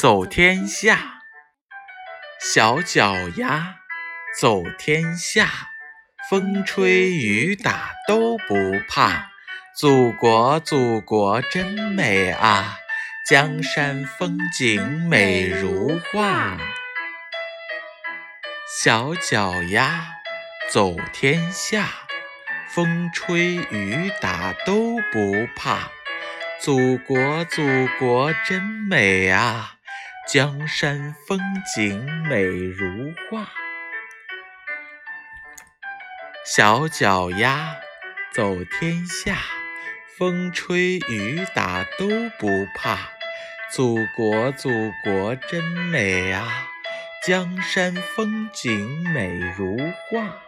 走天下，小脚丫走天下，风吹雨打都不怕。祖国，祖国真美啊，江山风景美如画。小脚丫走天下，风吹雨打都不怕。祖国，祖国真美啊，江山风景美如画。小脚丫走天下，风吹雨打都不怕。祖国，祖国真美啊，江山风景美如画。